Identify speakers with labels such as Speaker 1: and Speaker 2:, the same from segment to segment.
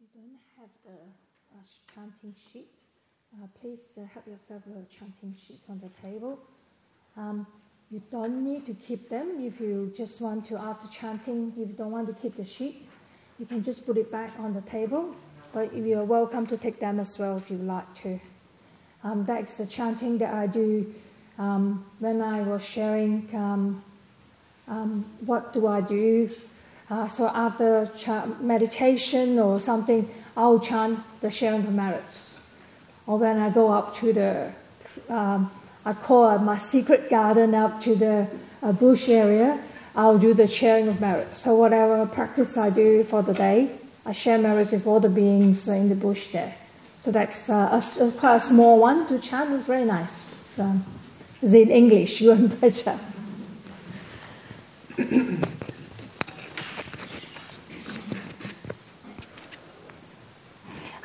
Speaker 1: you don't have the uh, chanting sheet, uh, please uh, have yourself a chanting sheet on the table. Um, you don't need to keep them if you just want to, after chanting, if you don't want to keep the sheet, you can just put it back on the table. But you're welcome to take them as well if you like to. Um, that's the chanting that I do um, when I was sharing um, um what do I do. Uh, so after meditation or something, I'll chant the sharing of merits. Or when I go up to the um, I call my secret garden up to the uh, bush area. I'll do the sharing of merits. So whatever practice I do for the day, I share merits with all the beings in the bush there. So that's uh, a, a, quite a small one to chant. It's very nice. Um, it's in English, you and better.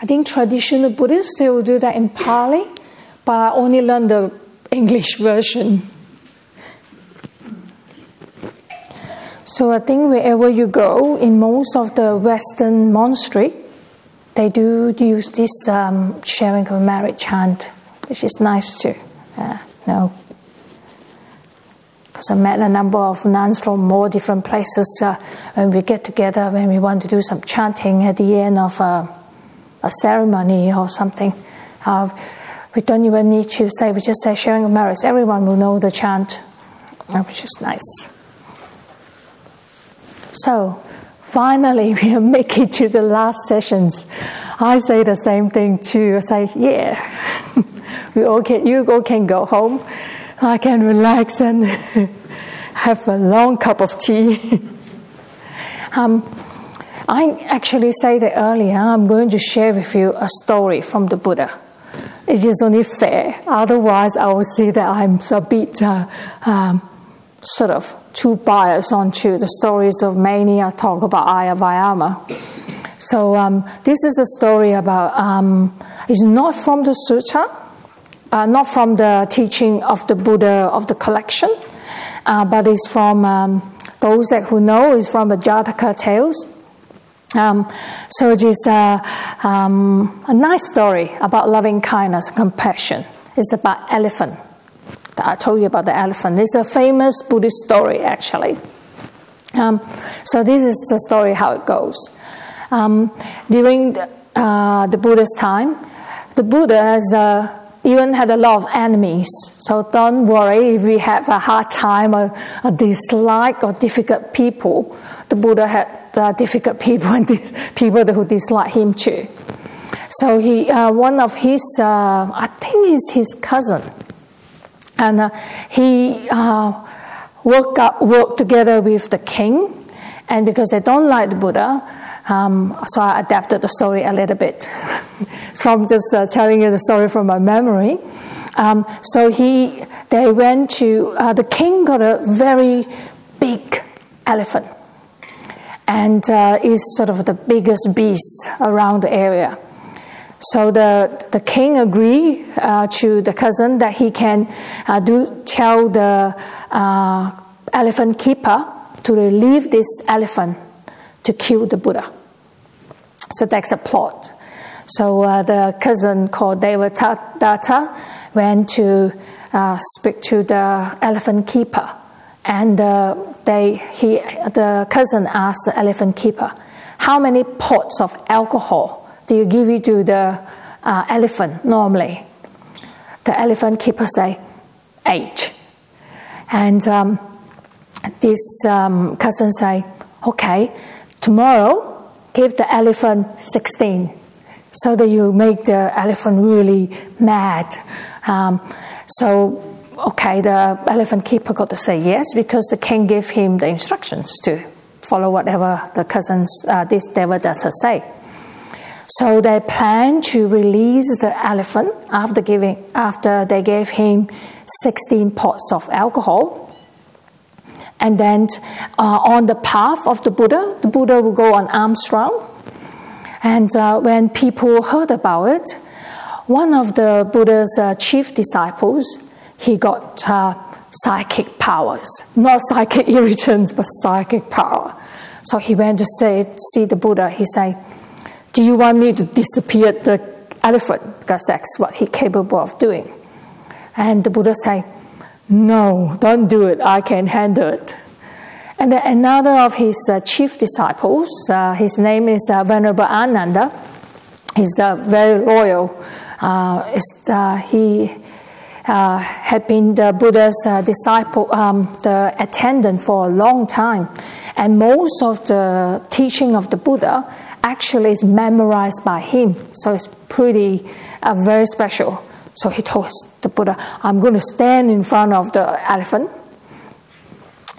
Speaker 1: I think traditional Buddhists they will do that in Pali, but I only learned the English version. So I think wherever you go, in most of the Western monastery, they do use this um, sharing of merit chant, which is nice too. Uh, no, because I met a number of nuns from more different places. Uh, when we get together, when we want to do some chanting at the end of a, a ceremony or something. Uh, we don't even need to say, we just say sharing of merits. Everyone will know the chant, uh, which is nice. So, finally, we are making to the last sessions. I say the same thing too. I say, yeah, we all can, you all can go home. I can relax and have a long cup of tea. um, I actually said earlier. I'm going to share with you a story from the Buddha. It is only fair. Otherwise, I will see that I'm a bit uh, um, sort of too biased onto the stories of mania talk about Ayya Vayama. So um, this is a story about. Um, it's not from the sutta, uh, not from the teaching of the Buddha of the collection, uh, but it's from um, those that who know. It's from the Jataka tales. Um, so it is a, um, a nice story about loving kindness and compassion. It's about elephant. I told you about the elephant. It's a famous Buddhist story, actually. Um, so this is the story how it goes. Um, during the, uh, the, Buddha's time, the Buddha has uh, even had a lot of enemies. So don't worry if we have a hard time or a dislike or difficult people. The Buddha had uh, difficult people and people who dislike him too. So he, uh, one of his, uh, I think he's his cousin, and uh, he uh, worked up, worked together with the king, and because they don't like the Buddha, um, so I adapted the story a little bit from just uh, telling you the story from my memory. Um, so he, they went to uh, the king got a very big elephant and uh, is sort of the biggest beast around the area. So the, the king agreed uh, to the cousin that he can uh, do tell the uh, elephant keeper to relieve this elephant to kill the Buddha. So that's a plot. So uh, the cousin called Devadatta went to uh, speak to the elephant keeper and uh, they, he, the cousin asked the elephant keeper, How many pots of alcohol do you give to the uh, elephant normally? The elephant keeper say, Eight. And um, this um, cousin say, Okay, tomorrow give the elephant 16 so that you make the elephant really mad. Um, so okay, the elephant keeper got to say yes because the king gave him the instructions to follow whatever the cousins, uh, this Devadatta say. So they planned to release the elephant after giving after they gave him 16 pots of alcohol. And then uh, on the path of the Buddha, the Buddha will go on alms round. And uh, when people heard about it, one of the Buddha's uh, chief disciples he got uh, psychic powers, not psychic irritants, but psychic power. So he went to say, see the Buddha. He said, Do you want me to disappear the elephant? Because that's what he's capable of doing. And the Buddha say, No, don't do it. I can handle it. And then another of his uh, chief disciples, uh, his name is uh, Venerable Ananda. He's uh, very loyal. Uh, uh, had been the Buddha's disciple, um, the attendant for a long time. And most of the teaching of the Buddha actually is memorized by him. So it's pretty, very special. So he told the Buddha, I'm going to stand in front of the elephant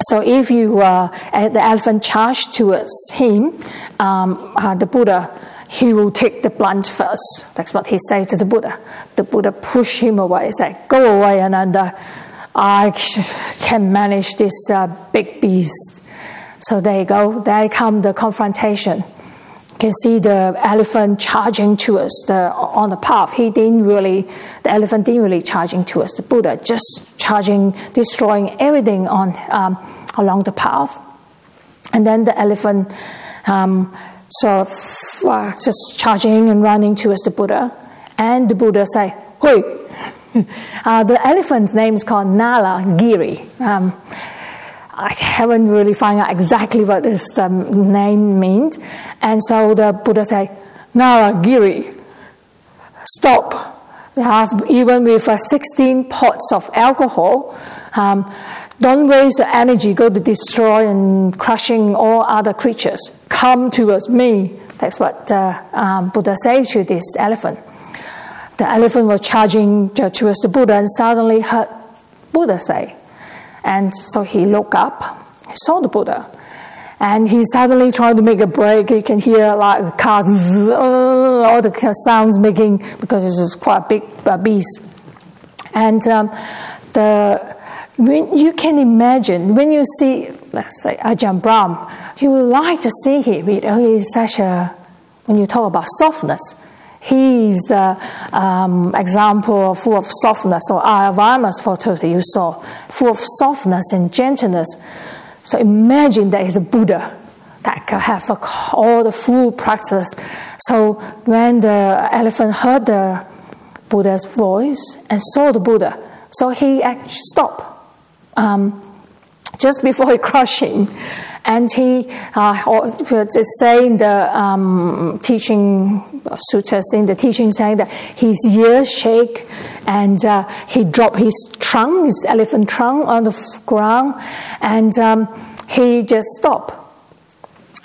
Speaker 1: so if you uh, the elephant charged towards him, um, uh, the Buddha he will take the blunt first. That's what he said to the Buddha. The Buddha pushed him away. He said, "Go away, Ananda. I can manage this uh, big beast." So there you go. There come the confrontation. You can see the elephant charging towards the on the path. He didn't really, the elephant didn't really charging towards the Buddha, just charging, destroying everything on um, along the path. And then the elephant um, sort of uh, just charging and running towards the Buddha. And the Buddha say, "Hui." uh, the elephant's name is called Nala Giri. Um, I haven't really found out exactly what this um, name means. And so the Buddha say, Nala Giri, stop. Have, Even with uh, 16 pots of alcohol, um, don't waste the energy, go to destroy and crushing all other creatures. Come towards me. That's what uh, um, Buddha said to this elephant. The elephant was charging towards the Buddha and suddenly heard Buddha say, and so he looked up, he saw the Buddha. And he suddenly tried to make a break. You can hear like cars, all the sounds making because this is quite a big beast. And um, the when you can imagine when you see, let's say Ajahn Brahm, you would like to see him. He He's such a when you talk about softness, He's an um, example full of softness, or Ayya Vayama's photo that you saw, full of softness and gentleness. So imagine that is a Buddha that can have all the full practice. So when the elephant heard the Buddha's voice and saw the Buddha, so he actually stopped um, just before he crushed him and he uh, saying the um, teaching sutras in the teaching saying that his ears shake and uh, he dropped his trunk, his elephant trunk on the ground, and um, he just stopped.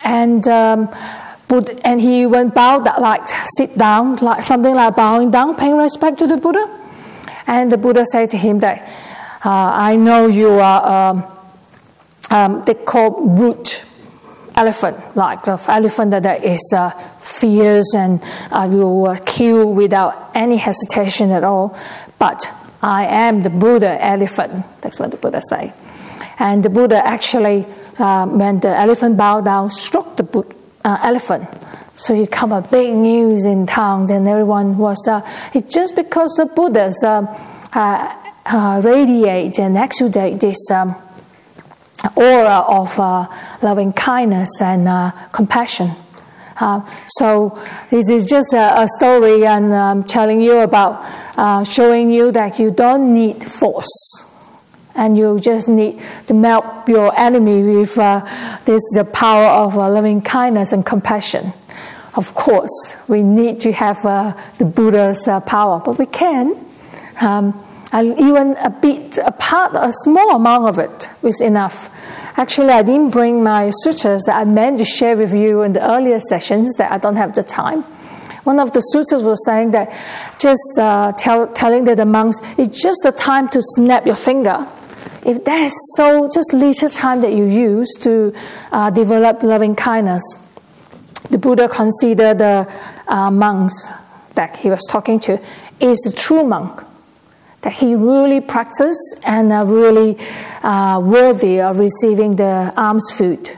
Speaker 1: And um, and he went bow that like sit down, like something like bowing down, paying respect to the Buddha. And the Buddha said to him that, I know you are um, um, they call brute elephant, like the elephant that is uh, fierce and uh, will uh, kill without any hesitation at all. But I am the Buddha elephant. That's what the Buddha say. And the Buddha actually, uh, when the elephant bowed down, struck the Buddha, uh, elephant. So it come a big news in towns, and everyone was. Uh, it's just because the Buddhas radiate and exudate this. Um, aura of uh, loving kindness and uh, compassion. Uh, so this is just a, a story and um, telling you about uh, showing you that you don't need force and you just need to melt your enemy with uh, this the power of uh, loving kindness and compassion. Of course, we need to have the Buddha's power, but we can. Um, and even a bit, a part, a small amount of it is enough. Actually, I didn't bring my sutras that I meant to share with you in the earlier sessions that I don't have the time. One of the sutras was saying that just uh, tell, telling the monks, it's just the time to snap your finger. If that is so, just little time that you use to uh, develop loving kindness, the Buddha considered the uh, monks that he was talking to is a true monk that he really practiced and are really uh, worthy of receiving the alms food.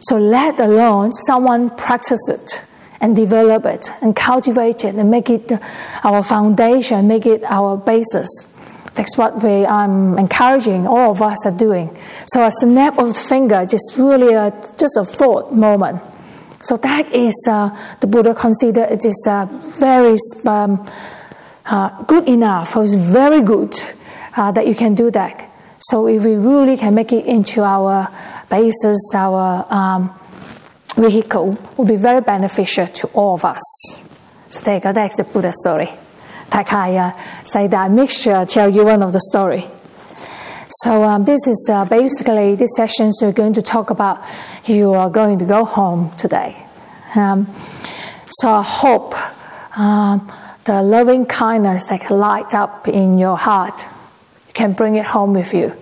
Speaker 1: So let alone someone practice it and develop it and cultivate it and make it our foundation, make it our basis. That's what we, I'm encouraging all of us are doing. So a snap of the finger, just really a, just a thought moment. So that is uh, the Buddha consider it is uh, very um, uh, good enough or is very good uh, that you can do that. So if we really can make it into our basis, our um, vehicle, will be very beneficial to all of us. So there you go. That's the Buddha story. Takaya said that mixture. Tell you one of the story. So um, this is uh, basically these sessions you're going to talk about. You are going to go home today. Um, so I hope um, the loving kindness that can light up in your heart, you can bring it home with you,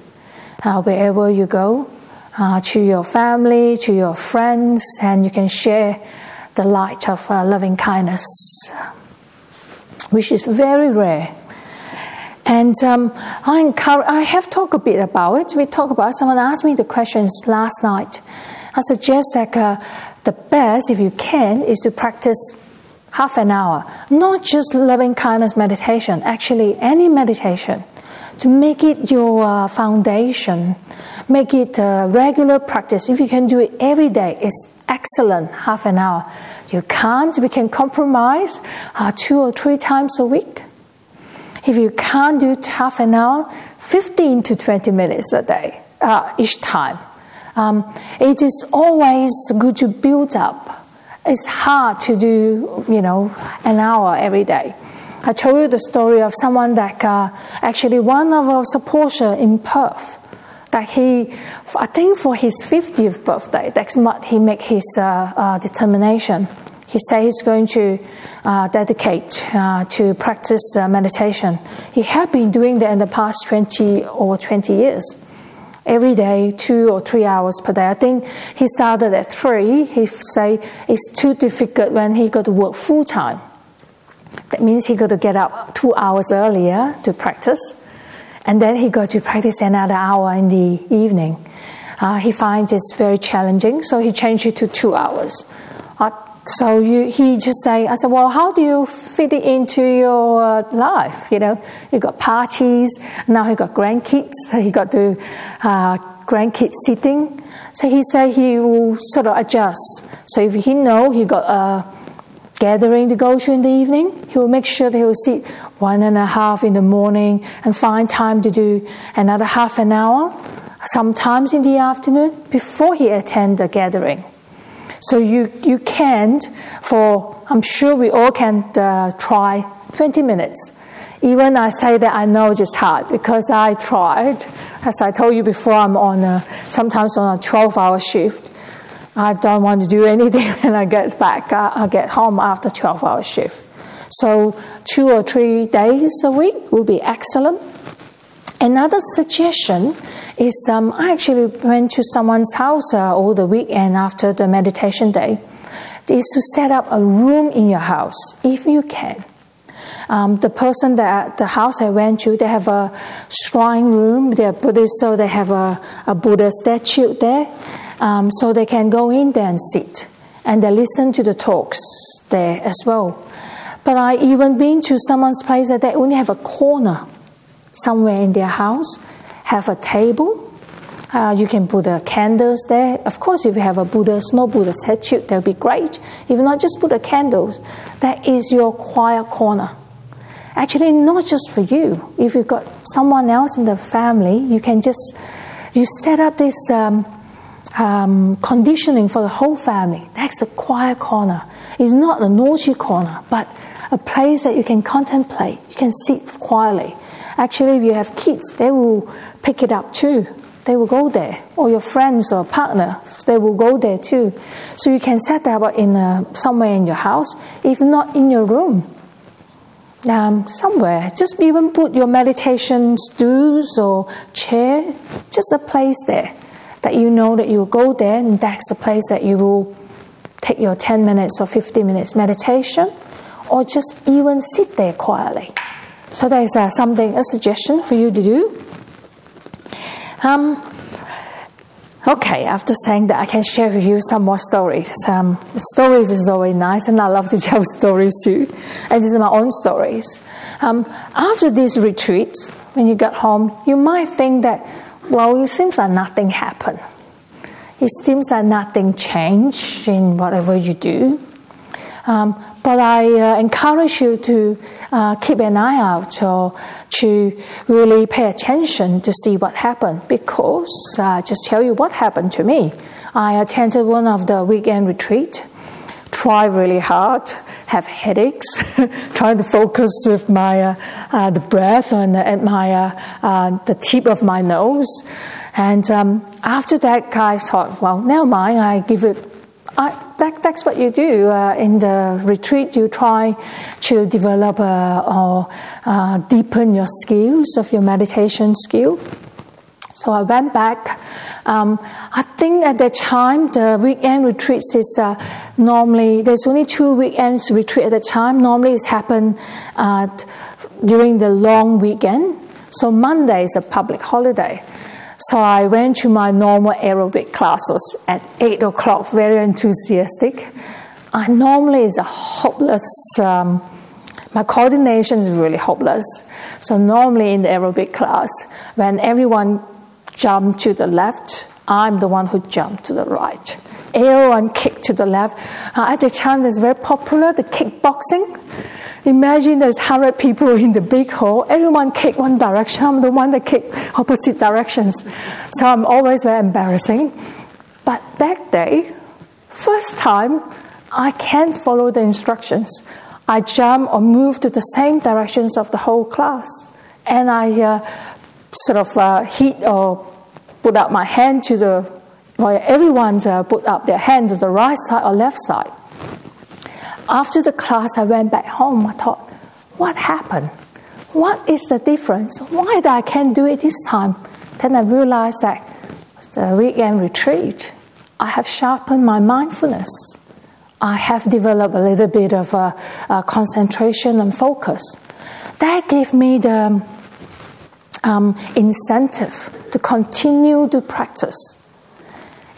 Speaker 1: uh, wherever you go, uh, to your family, to your friends, and you can share the light of uh, loving kindness, which is very rare and um, I, encourage, I have talked a bit about it. We talked about it. Someone asked me the questions last night. I suggest that uh, the best, if you can, is to practice half an hour. Not just loving kindness meditation, actually, any meditation. To make it your uh, foundation, make it a regular practice. If you can do it every day, it's excellent, half an hour. You can't, we can compromise uh, two or three times a week if you can't do half an hour, 15 to 20 minutes a day, uh, each time. Um, it is always good to build up. It's hard to do, you know, an hour every day. I told you the story of someone that uh, actually one of our supporters in Perth that he, I think for his 50th birthday, that's what he make his uh, uh, determination. He said he's going to uh, dedicate uh, to practice uh, meditation. He had been doing that in the past 20 or 20 years. Every day, two or three hours per day. I think he started at three. He say it's too difficult when he got to work full time. That means he got to get up two hours earlier to practice, and then he got to practice another hour in the evening. Uh, he finds it's very challenging, so he changed it to two hours. Uh, so you, he just say, I said, well, how do you fit it into your uh, life? You know, you got parties, now he got grandkids, so he got to uh, grandkids sitting. So he said he will sort of adjust. So if he know he got a gathering to go to in the evening, he will make sure that he will sit one and a half in the morning and find time to do another half an hour, sometimes in the afternoon before he attend the gathering. So you, you can't, for I'm sure we all can uh, try 20 minutes. Even I say that I know it's hard because I tried. As I told you before, I'm on a, sometimes on a 12 hour shift. I don't want to do anything when I get back. I, I get home after 12 hour shift. So two or three days a week will be excellent. Another suggestion is um, I actually went to someone's house uh, all the weekend after the meditation day. Is to set up a room in your house if you can. Um, the person that the house I went to, they have a shrine room. They're Buddhist, so they have a, a Buddha statue there, um, so they can go in there and sit, and they listen to the talks there as well. But I even been to someone's place that they only have a corner somewhere in their house have a table. Uh, you can put the candles there. Of course, if you have a Buddha, small Buddha statue, that would be great. If not, just put the candles. That is your quiet corner. Actually, not just for you. If you've got someone else in the family, you can just you set up this um, um, conditioning for the whole family. That's the quiet corner. It's not a naughty corner, but a place that you can contemplate. You can sit quietly. Actually, if you have kids, they will pick it up too. They will go there, or your friends or partner, they will go there too. So you can set that up in a, somewhere in your house, if not in your room, um, somewhere. Just even put your meditation stools or chair, just a place there that you know that you will go there, and that's the place that you will take your 10 minutes or 15 minutes meditation, or just even sit there quietly. So there's uh, something, a suggestion for you to do. Um, okay, after saying that, I can share with you some more stories. Um, stories is always nice, and I love to tell stories too. And these are my own stories. Um, after these retreats, when you get home, you might think that, well, it seems like nothing happened. it seems that nothing changed in whatever you do. Um, but I uh, encourage you to uh, keep an eye out or to really pay attention to see what happened because uh, just tell you what happened to me. I attended one of the weekend retreat, try really hard, have headaches, trying to focus with my uh, uh, the breath and, and my uh, the tip of my nose. And um, after that, I thought, well, never mind. I give it. I, that, that's what you do uh, in the retreat. You try to develop or deepen your skills of your meditation skill. So I went back. Um, I think at that time the weekend retreats is uh, normally there's only two weekends retreat at a time. Normally it's happen uh, during the long weekend. So Monday is a public holiday. So I went to my normal aerobic classes at eight o'clock, very enthusiastic. I normally is a hopeless. Um, my coordination is really hopeless. So normally in the aerobic class, when everyone jump to the left, I'm the one who jumped to the right. Everyone kick to the left. Uh, at the time, it's very popular, the kickboxing. Imagine there's 100 people in the big hall. Everyone kick one direction. I'm the one that kick opposite directions. So I'm always very embarrassing. But that day, first time, I can't follow the instructions. I jump or move to the same directions of the whole class. And I uh, sort of uh, hit or put up my hand to the, well, everyone uh, put up their hand to the right side or left side. After the class, I went back home. I thought, what happened? What is the difference? Why that I can't do it this time? Then I realized that the weekend retreat, I have sharpened my mindfulness. I have developed a little bit of a, a concentration and focus. That gave me the um, incentive to continue to practice.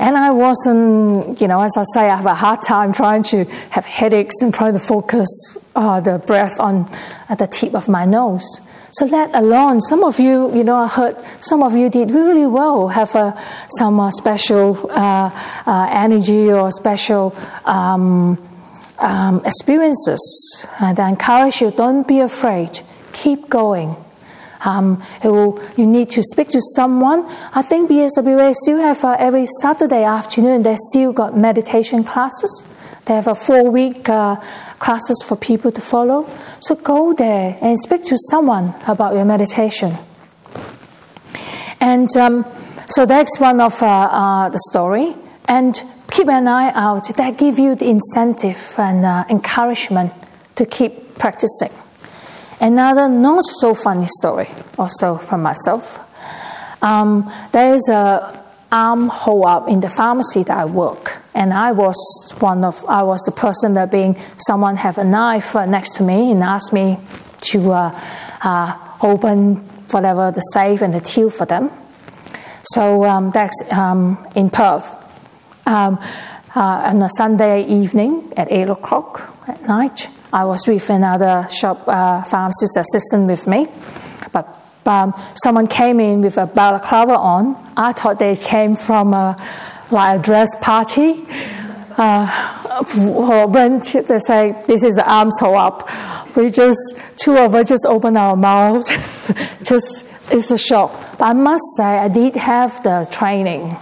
Speaker 1: And I wasn't, you know, as I say, I have a hard time trying to have headaches and trying to focus uh, the breath on at the tip of my nose. So let alone some of you, you know, I heard some of you did really well, have some uh, special uh, uh, energy or special um, um, experiences. And I encourage you, don't be afraid, keep going. Um, you need to speak to someone. I think BSWA still have uh, every Saturday afternoon. They still got meditation classes. They have a four week uh, classes for people to follow. So go there and speak to someone about your meditation. And um, so that's one of uh, uh the story. And keep an eye out. That give you the incentive and uh, encouragement to keep practicing. Another not so funny story, also from myself. Um, there is a arm hold up in the pharmacy that I work, and I was one of I was the person that being someone have a knife uh, next to me and asked me to uh, uh, open whatever the safe and the till for them. So um, that's um, in Perth. Um, uh, on a Sunday evening at eight o'clock at night, I was with another shop uh, pharmacist assistant with me, but um, someone came in with a balaclava on. I thought they came from a like a dress party. Uh, when they say this is the arms hold up, we just two of us just open our mouth. just it's a shock. But I must say, I did have the training.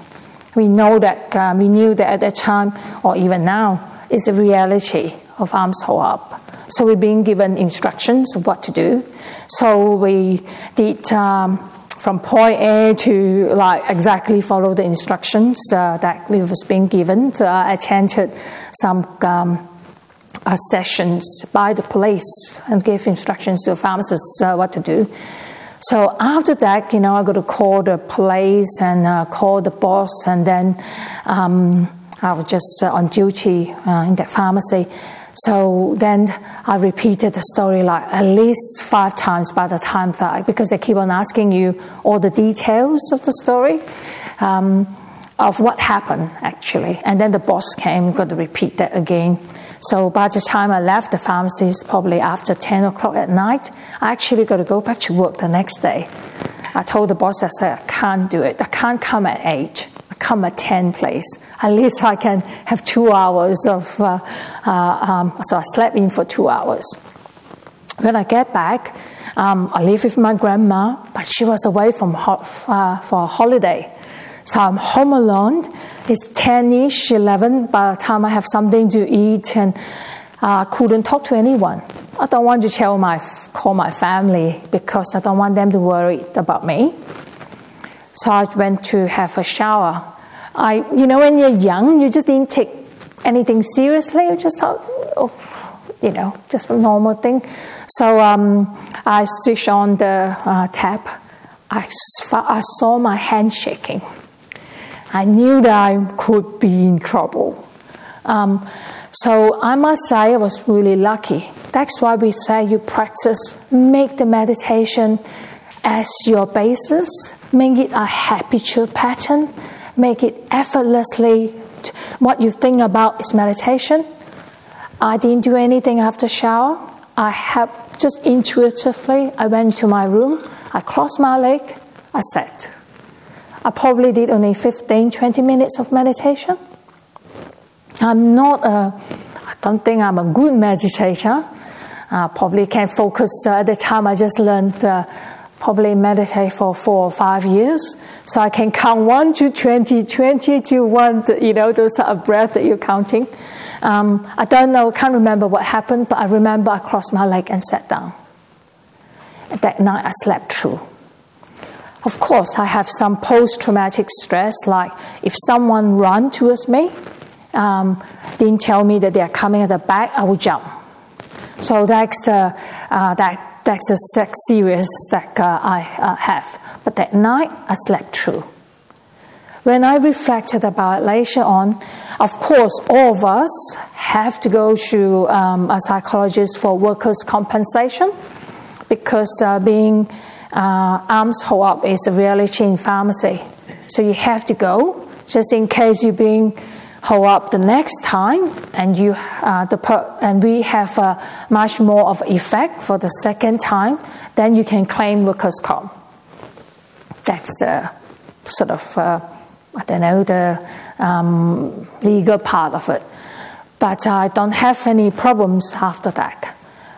Speaker 1: We know that um, we knew that at that time, or even now, is a reality of arms up. So we've been given instructions of what to do. So we did um, from point A to like exactly follow the instructions uh, that we was being given. Uh, attended some um, uh, sessions by the police and gave instructions to pharmacists uh, what to do. So after that, you know, I got to call the police and uh, call the boss, and then um, I was just uh, on duty in that pharmacy. So then I repeated the story like at least five times by the time that, because they keep on asking you all the details of the story. Um, of what happened actually, and then the boss came, got to repeat that again. So by the time I left the pharmacy, probably after 10 o'clock at night, I actually got to go back to work the next day. I told the boss, I said, I can't do it. I can't come at 8. I come at 10, please. At least I can have two hours of, uh, uh, um, so I slept in for two hours. When I get back, um, I live with my grandma, but she was away from ho- uh, for a holiday. So I'm home alone. It's 10 ish, 11 by the time I have something to eat and I uh, couldn't talk to anyone. I don't want to tell my, call my family because I don't want them to worry about me. So I went to have a shower. I, you know, when you're young, you just didn't take anything seriously. You just thought, oh, you know, just a normal thing. So um, I switched on the uh, tap. I, I saw my hand shaking. I knew that I could be in trouble. Um, so I must say I was really lucky. That's why we say you practice, make the meditation as your basis, make it a habitual pattern, make it effortlessly. What you think about is meditation. I didn't do anything after shower. I have just intuitively, I went to my room, I crossed my leg, I sat. I probably did only 15, 20 minutes of meditation. I'm not a, I don't think I'm a good meditator. I probably can't focus. Uh, at the time, I just learned uh, probably meditate for four or five years. So I can count 1 to 20, 20 to 1, you know, those are breath that you're counting. Um, I don't know, can't remember what happened, but I remember I crossed my leg and sat down. That night I slept through. Of course, I have some post traumatic stress, like if someone run towards me, um, didn't tell me that they are coming at the back, I would jump. So that's uh, uh, that that's a sex serious that uh, I uh, have. But that night, I slept through. When I reflected about it later on, of course, all of us have to go to um, a psychologist for workers' compensation because uh, being uh, arms hold up is a reality in pharmacy. So you have to go just in case you're being hold up the next time, and you uh, the per- and we have uh, much more of effect for the second time. Then you can claim workers' comp. That's the sort of uh, I don't know the um, legal part of it, but I don't have any problems after that.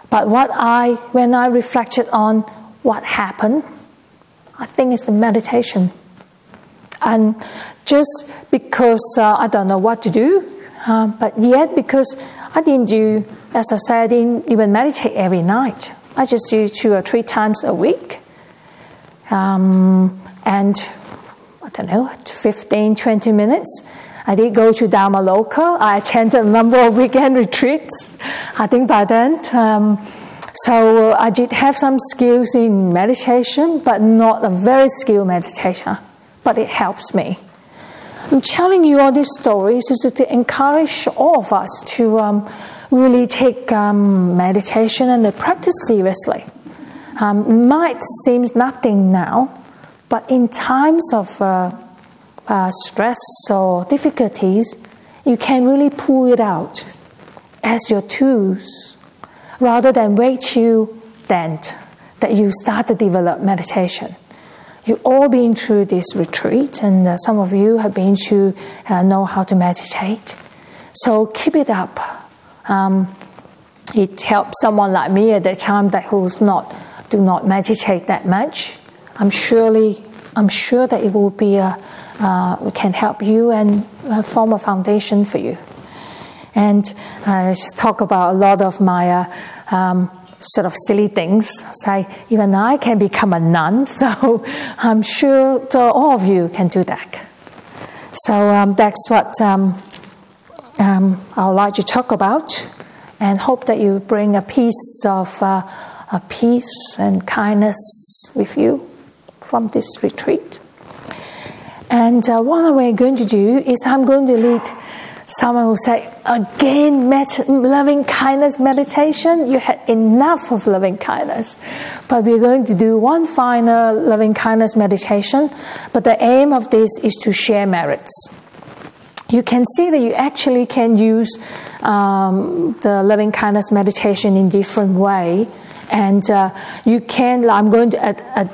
Speaker 1: But what I when I reflected on what happened, I think it's the meditation. And just because uh, I don't know what to do, uh, but yet because I didn't do, as I said, I didn't even meditate every night. I just do two or three times a week. Um, and I don't know, 15, 20 minutes. I did go to Dharma Dhammaloka. I attended a number of weekend retreats, I think by then. Um, so I did have some skills in meditation, but not a very skilled meditation. But it helps me. I'm telling you all these stories is to encourage all of us to um, really take um, meditation and the practice seriously. Um, might seem nothing now, but in times of uh, uh, stress or difficulties, you can really pull it out as your tools rather than wait till then that you start to develop meditation. You've all been through this retreat, and uh, some of you have been to uh, know how to meditate. So keep it up. Um, it helps someone like me at that time that who's not do not meditate that much. I'm surely I'm sure that it will be a uh, can help you and uh, form a foundation for you. And I talk about a lot of my uh, um, sort of silly things. Say, even I can become a nun, so I'm sure all of you can do that. So um, that's what um, um, I would like to talk about, and hope that you bring a piece of uh, a peace and kindness with you from this retreat. And uh, what we're going to do is I'm going to lead Someone will say, again, loving kindness meditation. You had enough of loving kindness. But we're going to do one final loving kindness meditation. But the aim of this is to share merits. You can see that you actually can use um, the loving kindness meditation in different way. And uh, you can, I'm going to, at, at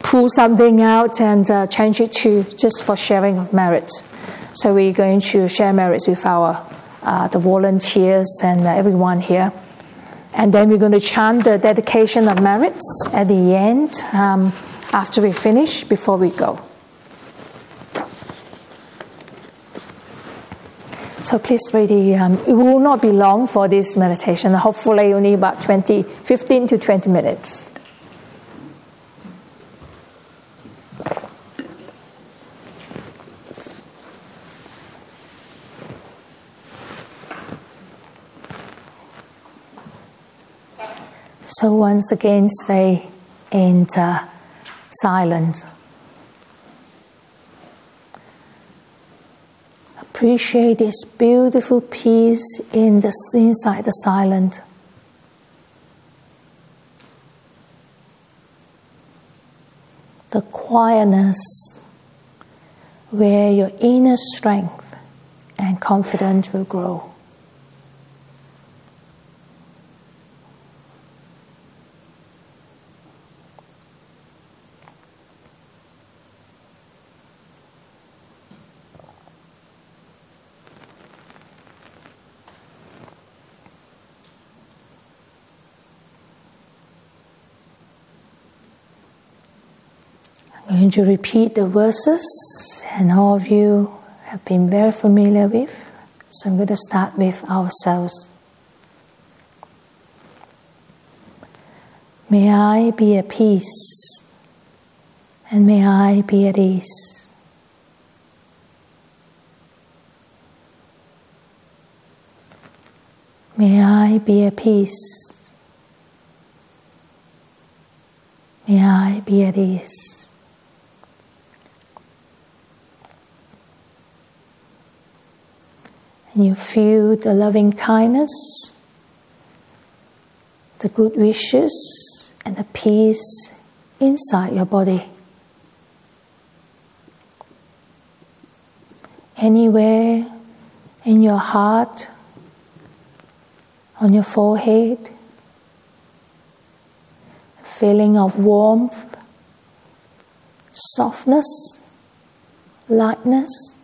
Speaker 1: pull something out and uh, change it to just for sharing of merits. So we're going to share merits with our uh, the volunteers and uh, everyone here. And then we're going to chant the dedication of merits at the end um, after we finish before we go. So please ready. Um, it will not be long for this meditation. Hopefully only about 20, 15 to 20 minutes. So once again, stay in uh, silence. Appreciate this beautiful peace in the inside the silence. The quietness where your inner strength and confidence will grow. I'm going to repeat the verses, and all of you have been very familiar with. So I'm going to start with ourselves. May I be at peace, and may I be at ease. May I be at peace. May I be at ease. And you feel the loving kindness, the good wishes, and the peace inside your body. Anywhere in your heart, on your forehead, a feeling of warmth, softness, lightness.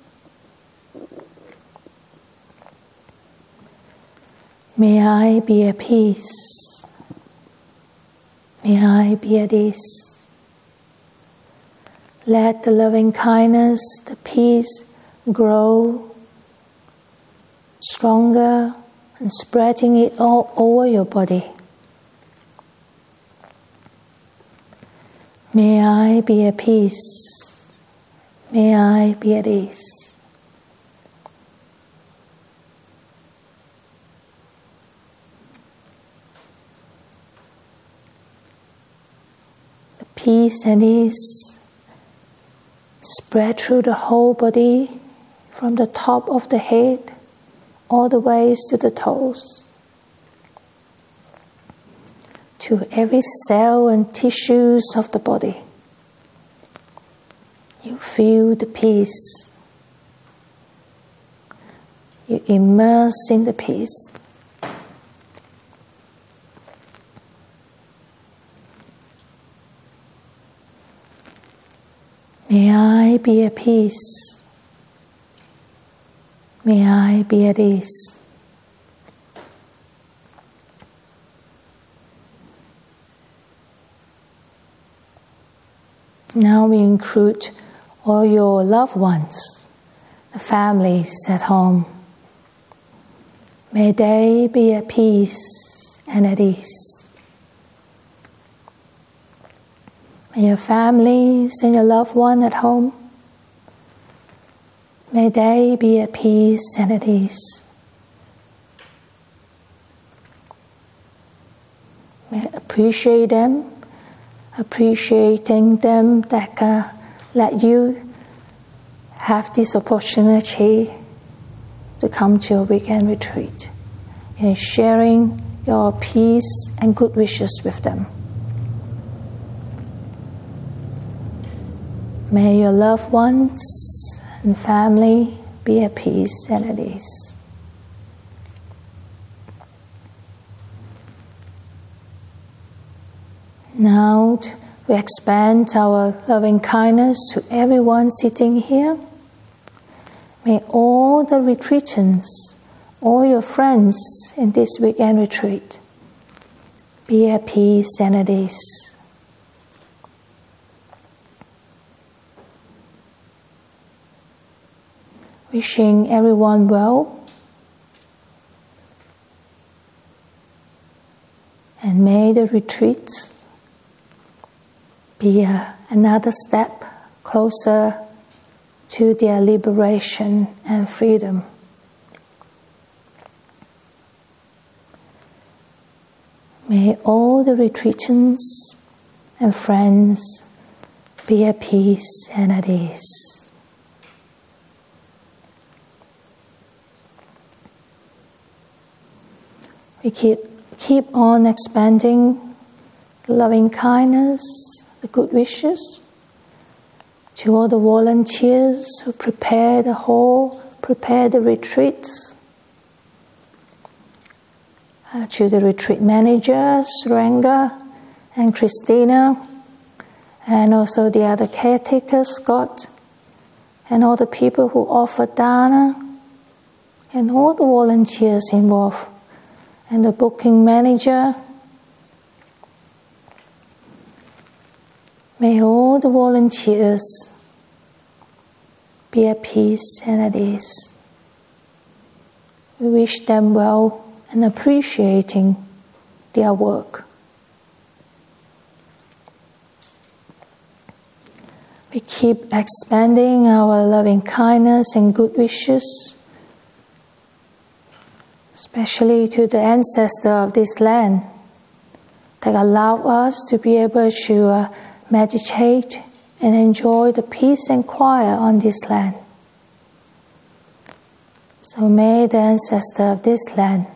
Speaker 1: May I be at peace. May I be at ease. Let the loving kindness, the peace grow stronger and spreading it all over your body. May I be at peace. May I be at ease. Peace and ease spread through the whole body from the top of the head all the way to the toes. To every cell and tissues of the body. You feel the peace. You immerse in the peace May I be at peace. May I be at ease. Now we include all your loved ones, the families at home. May they be at peace and at ease. May your families and your loved one at home, may they be at peace and at ease. May appreciate them, appreciating them that uh, let you have this opportunity to come to a weekend retreat and sharing your peace and good wishes with them. May your loved ones and family be at peace and at ease. Now We expand our loving kindness to everyone sitting here. May all the retreatants, all your friends in this weekend retreat, be at peace and at ease. Wishing everyone well. And may the retreats be another step closer to their liberation and freedom. May all the retreatants and friends be at peace and at ease. We keep, keep on expanding loving kindness, the good wishes to all the volunteers who prepare the hall, prepare the retreats, uh, to the retreat managers, Ranga and Christina, and also the other caretakers, Scott, and all the people who offer dana, and all the volunteers involved and the booking manager. May all the volunteers be at peace and at ease. We wish them well and appreciating their work. We keep expanding our loving kindness and good wishes especially to the ancestor of this land, that allow us to be able to uh, meditate and enjoy the peace and quiet on this land. So may the ancestor of this land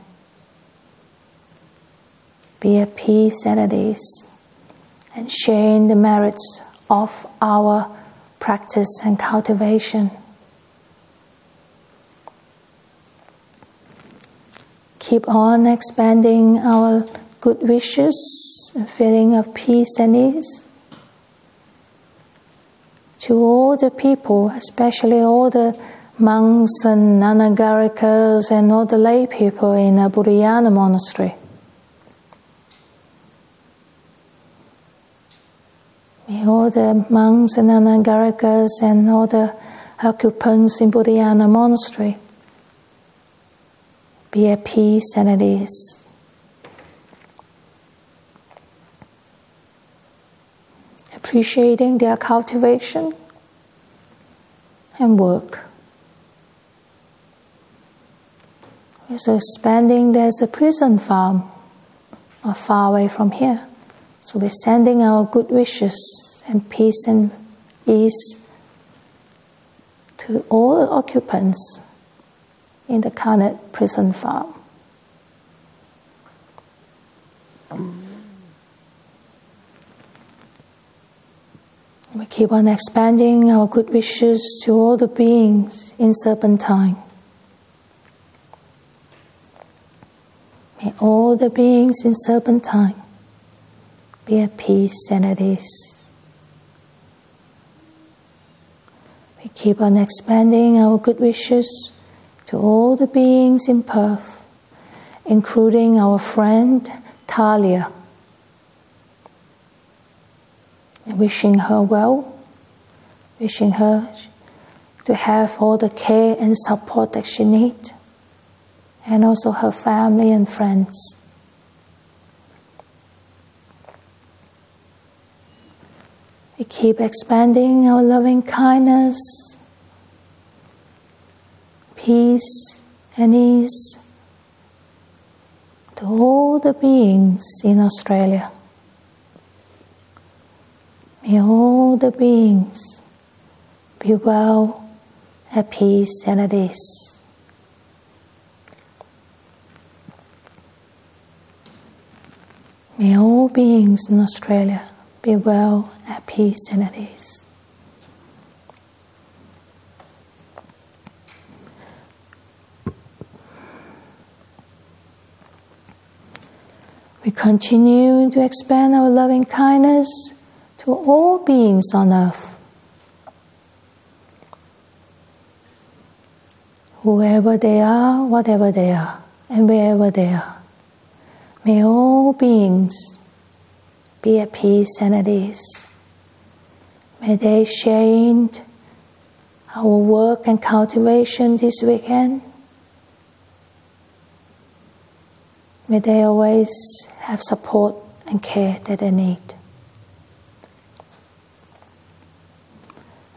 Speaker 1: be at peace and at ease and sharing the merits of our practice and cultivation. Keep on expanding our good wishes, a feeling of peace and ease. To all the people, especially all the monks and anagarikas and all the lay people in a Bodhinyana monastery. May all the monks and anagarikas and all the occupants in Bodhinyana monastery be at peace and at ease. Appreciating their cultivation and work. So expanding, there's a prison farm not far away from here. So we're sending our good wishes and peace and ease to all the occupants in the Karnet prison farm. We keep on expanding our good wishes to all the beings in Serpentine. May all the beings in Serpentine be at peace and at ease. We keep on expanding our good wishes to all the beings in Perth, including our friend Talia. Wishing her well, wishing her to have all the care and support that she needs, and also her family and friends. We keep expanding our loving kindness peace and ease to all the beings in Australia. May all the beings be well, at peace, and at ease. May all beings in Australia be well, at peace, and at ease. Continue to expand our loving kindness to all beings on earth. Whoever they are, whatever they are, and wherever they are, may all beings be at peace and at ease. May they share our work and cultivation this weekend. May they always have support and care that they need.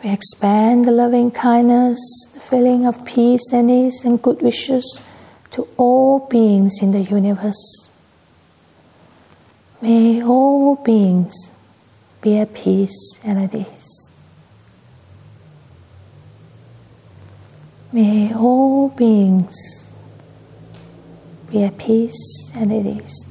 Speaker 1: We expand the loving kindness, the feeling of peace and ease and good wishes to all beings in the universe. May all beings be at peace and at ease. May all beings be at peace and at ease.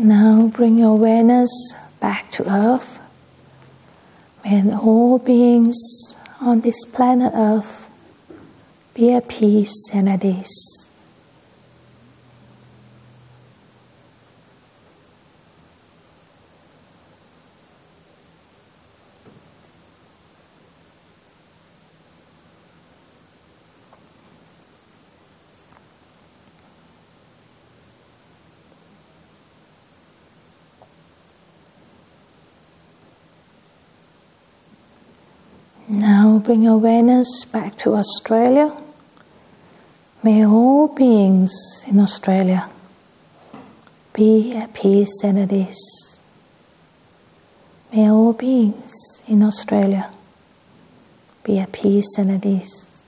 Speaker 1: Now bring your awareness back to earth. May all beings on this planet earth be at peace and at ease. Now bring awareness back to Australia. May all beings in Australia be at peace and at ease. May all beings in Australia be at peace and at ease.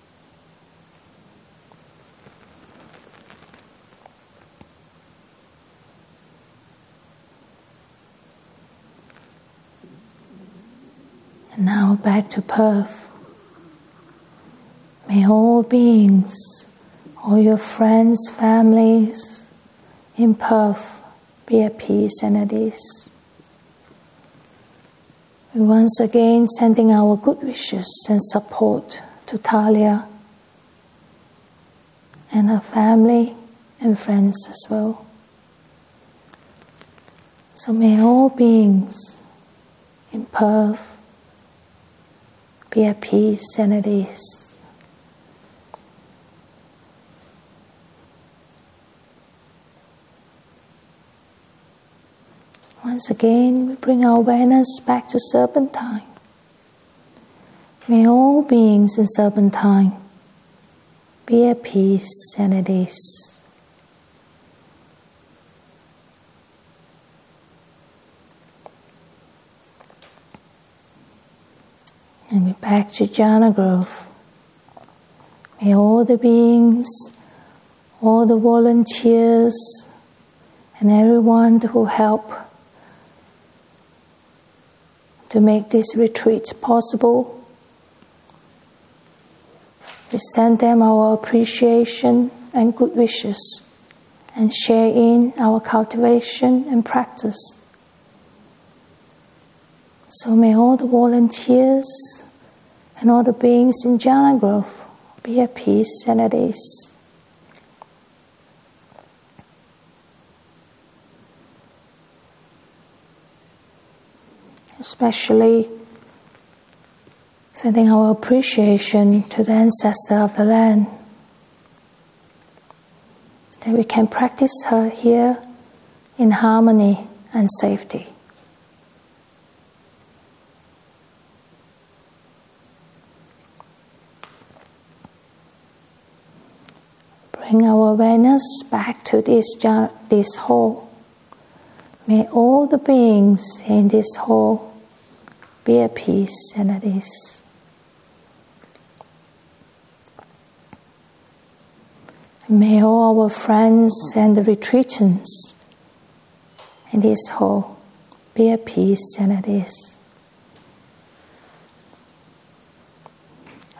Speaker 1: And Now back to Perth. May all beings, all your friends, families in Perth be at peace and at ease. We once again sending our good wishes and support to Talia and her family and friends as well. So may all beings in Perth be at peace and at ease. Once again, we bring our awareness back to Serpentine. May all beings in Serpentine be at peace and at ease. And we back to Jhana Grove. May all the beings, all the volunteers, and everyone who help to make this retreat possible. We send them our appreciation and good wishes and share in our cultivation and practice. So may all the volunteers and all the beings in jhana Grove be at peace and at ease. Especially sending our appreciation to the ancestor of the land. That we can practice her here in harmony and safety. bring our awareness back to this, this hall. May all the beings in this hall be at peace and at ease. May all our friends and the retreatants in this hall Be at peace, and it is.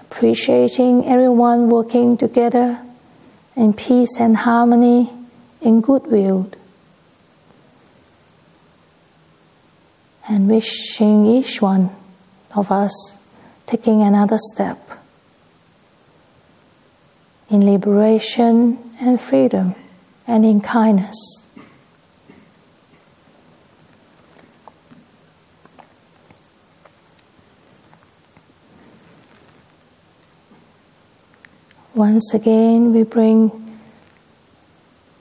Speaker 1: Appreciating everyone working together in peace and harmony, in goodwill. And wishing each one of us taking another step in liberation and freedom and in kindness. Once again, we bring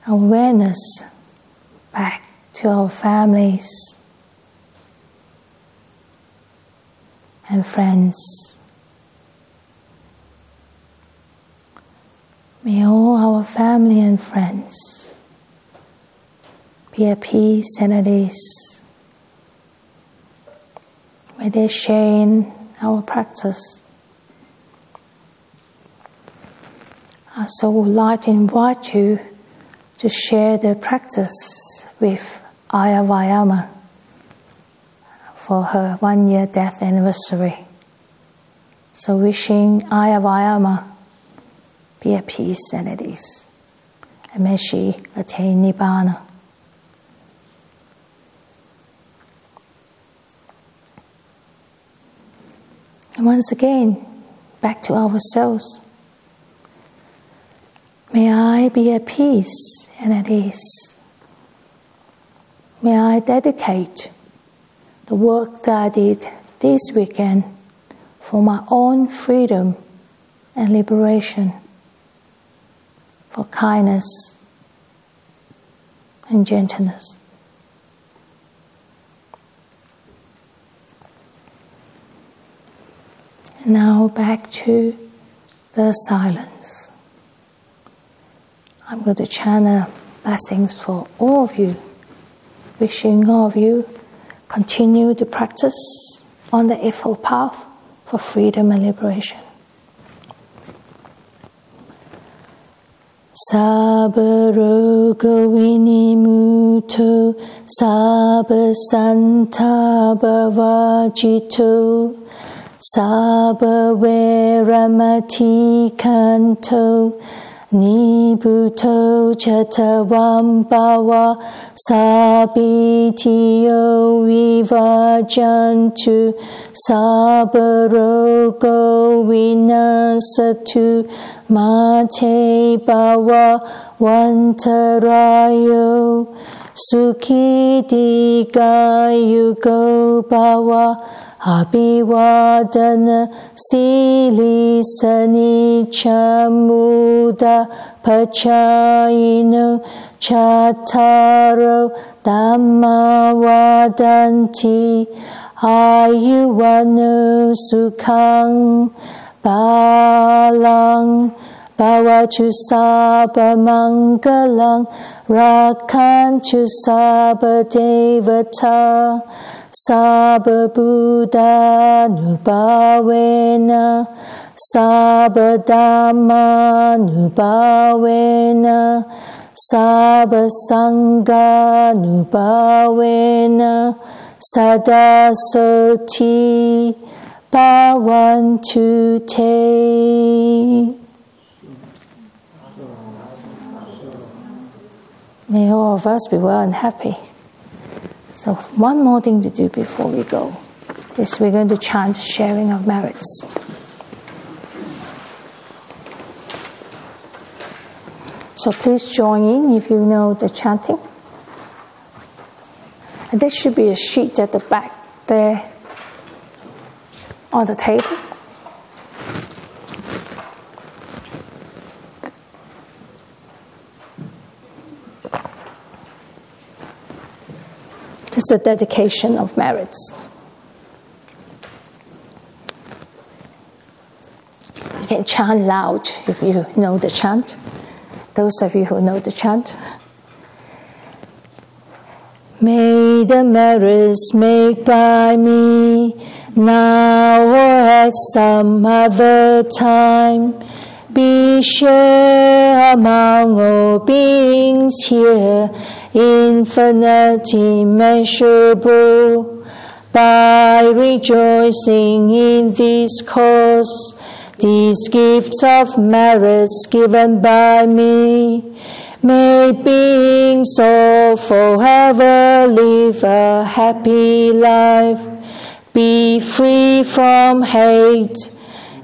Speaker 1: awareness back to our families and friends. May all our family and friends be at peace and at ease. May they share in our practice. I so would like to invite you to share the practice with Ayya Vayama for her one year death anniversary. So, wishing Ayya Vayama be at peace and at ease. And may she attain Nibbana. And once again, back to ourselves. May I be at peace and at ease. May I dedicate the work that I did this weekend for my own freedom and liberation for kindness and gentleness. Now back to the silence. I'm going to channel blessings for all of you, wishing all of you continue to practice on the Eightfold Path for freedom and liberation. Sabarogavinimuto Sabasanta Sabaveramati Kanto นิพุทโชชะวัมปาวะสัาปิทิโยวิวาจันตุสับโรโกวินาสตุมาเทปาวะวันทรายโยสุขิติกายุโกปาวะ Abhivadana Sili Sani Chamuda Pachayino Chataro Dhammavadanti Ayuvanu Sukhang Balang Bhavatu Sabha Mangalang Rakantu Sabha Devata Sabha Buddha Nubhavena Sabha Dhamma Nubhavena Sabha Sangha Nubhavena Sadasoti Bhavantu May all of us be well and happy. So, one more thing to do before we go is we're going to chant sharing of merits. So, please join in if you know the chanting. And there should be a sheet at the back there on the table. A dedication of merits. You can chant loud if you know the chant. Those of you who know the chant. May the merits made by me now or at some other time be shared among all beings here
Speaker 2: infinite, immeasurable. By rejoicing in this cause, these gifts of merits given by me, may beings all forever live a happy life, be free from hate,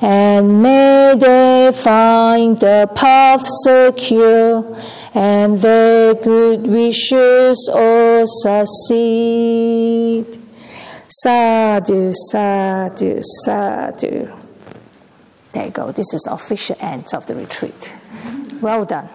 Speaker 2: and may they find the path secure, and their good wishes all succeed. Sadhu, sadhu, sadhu. There you go. This is official end of the retreat. Well done.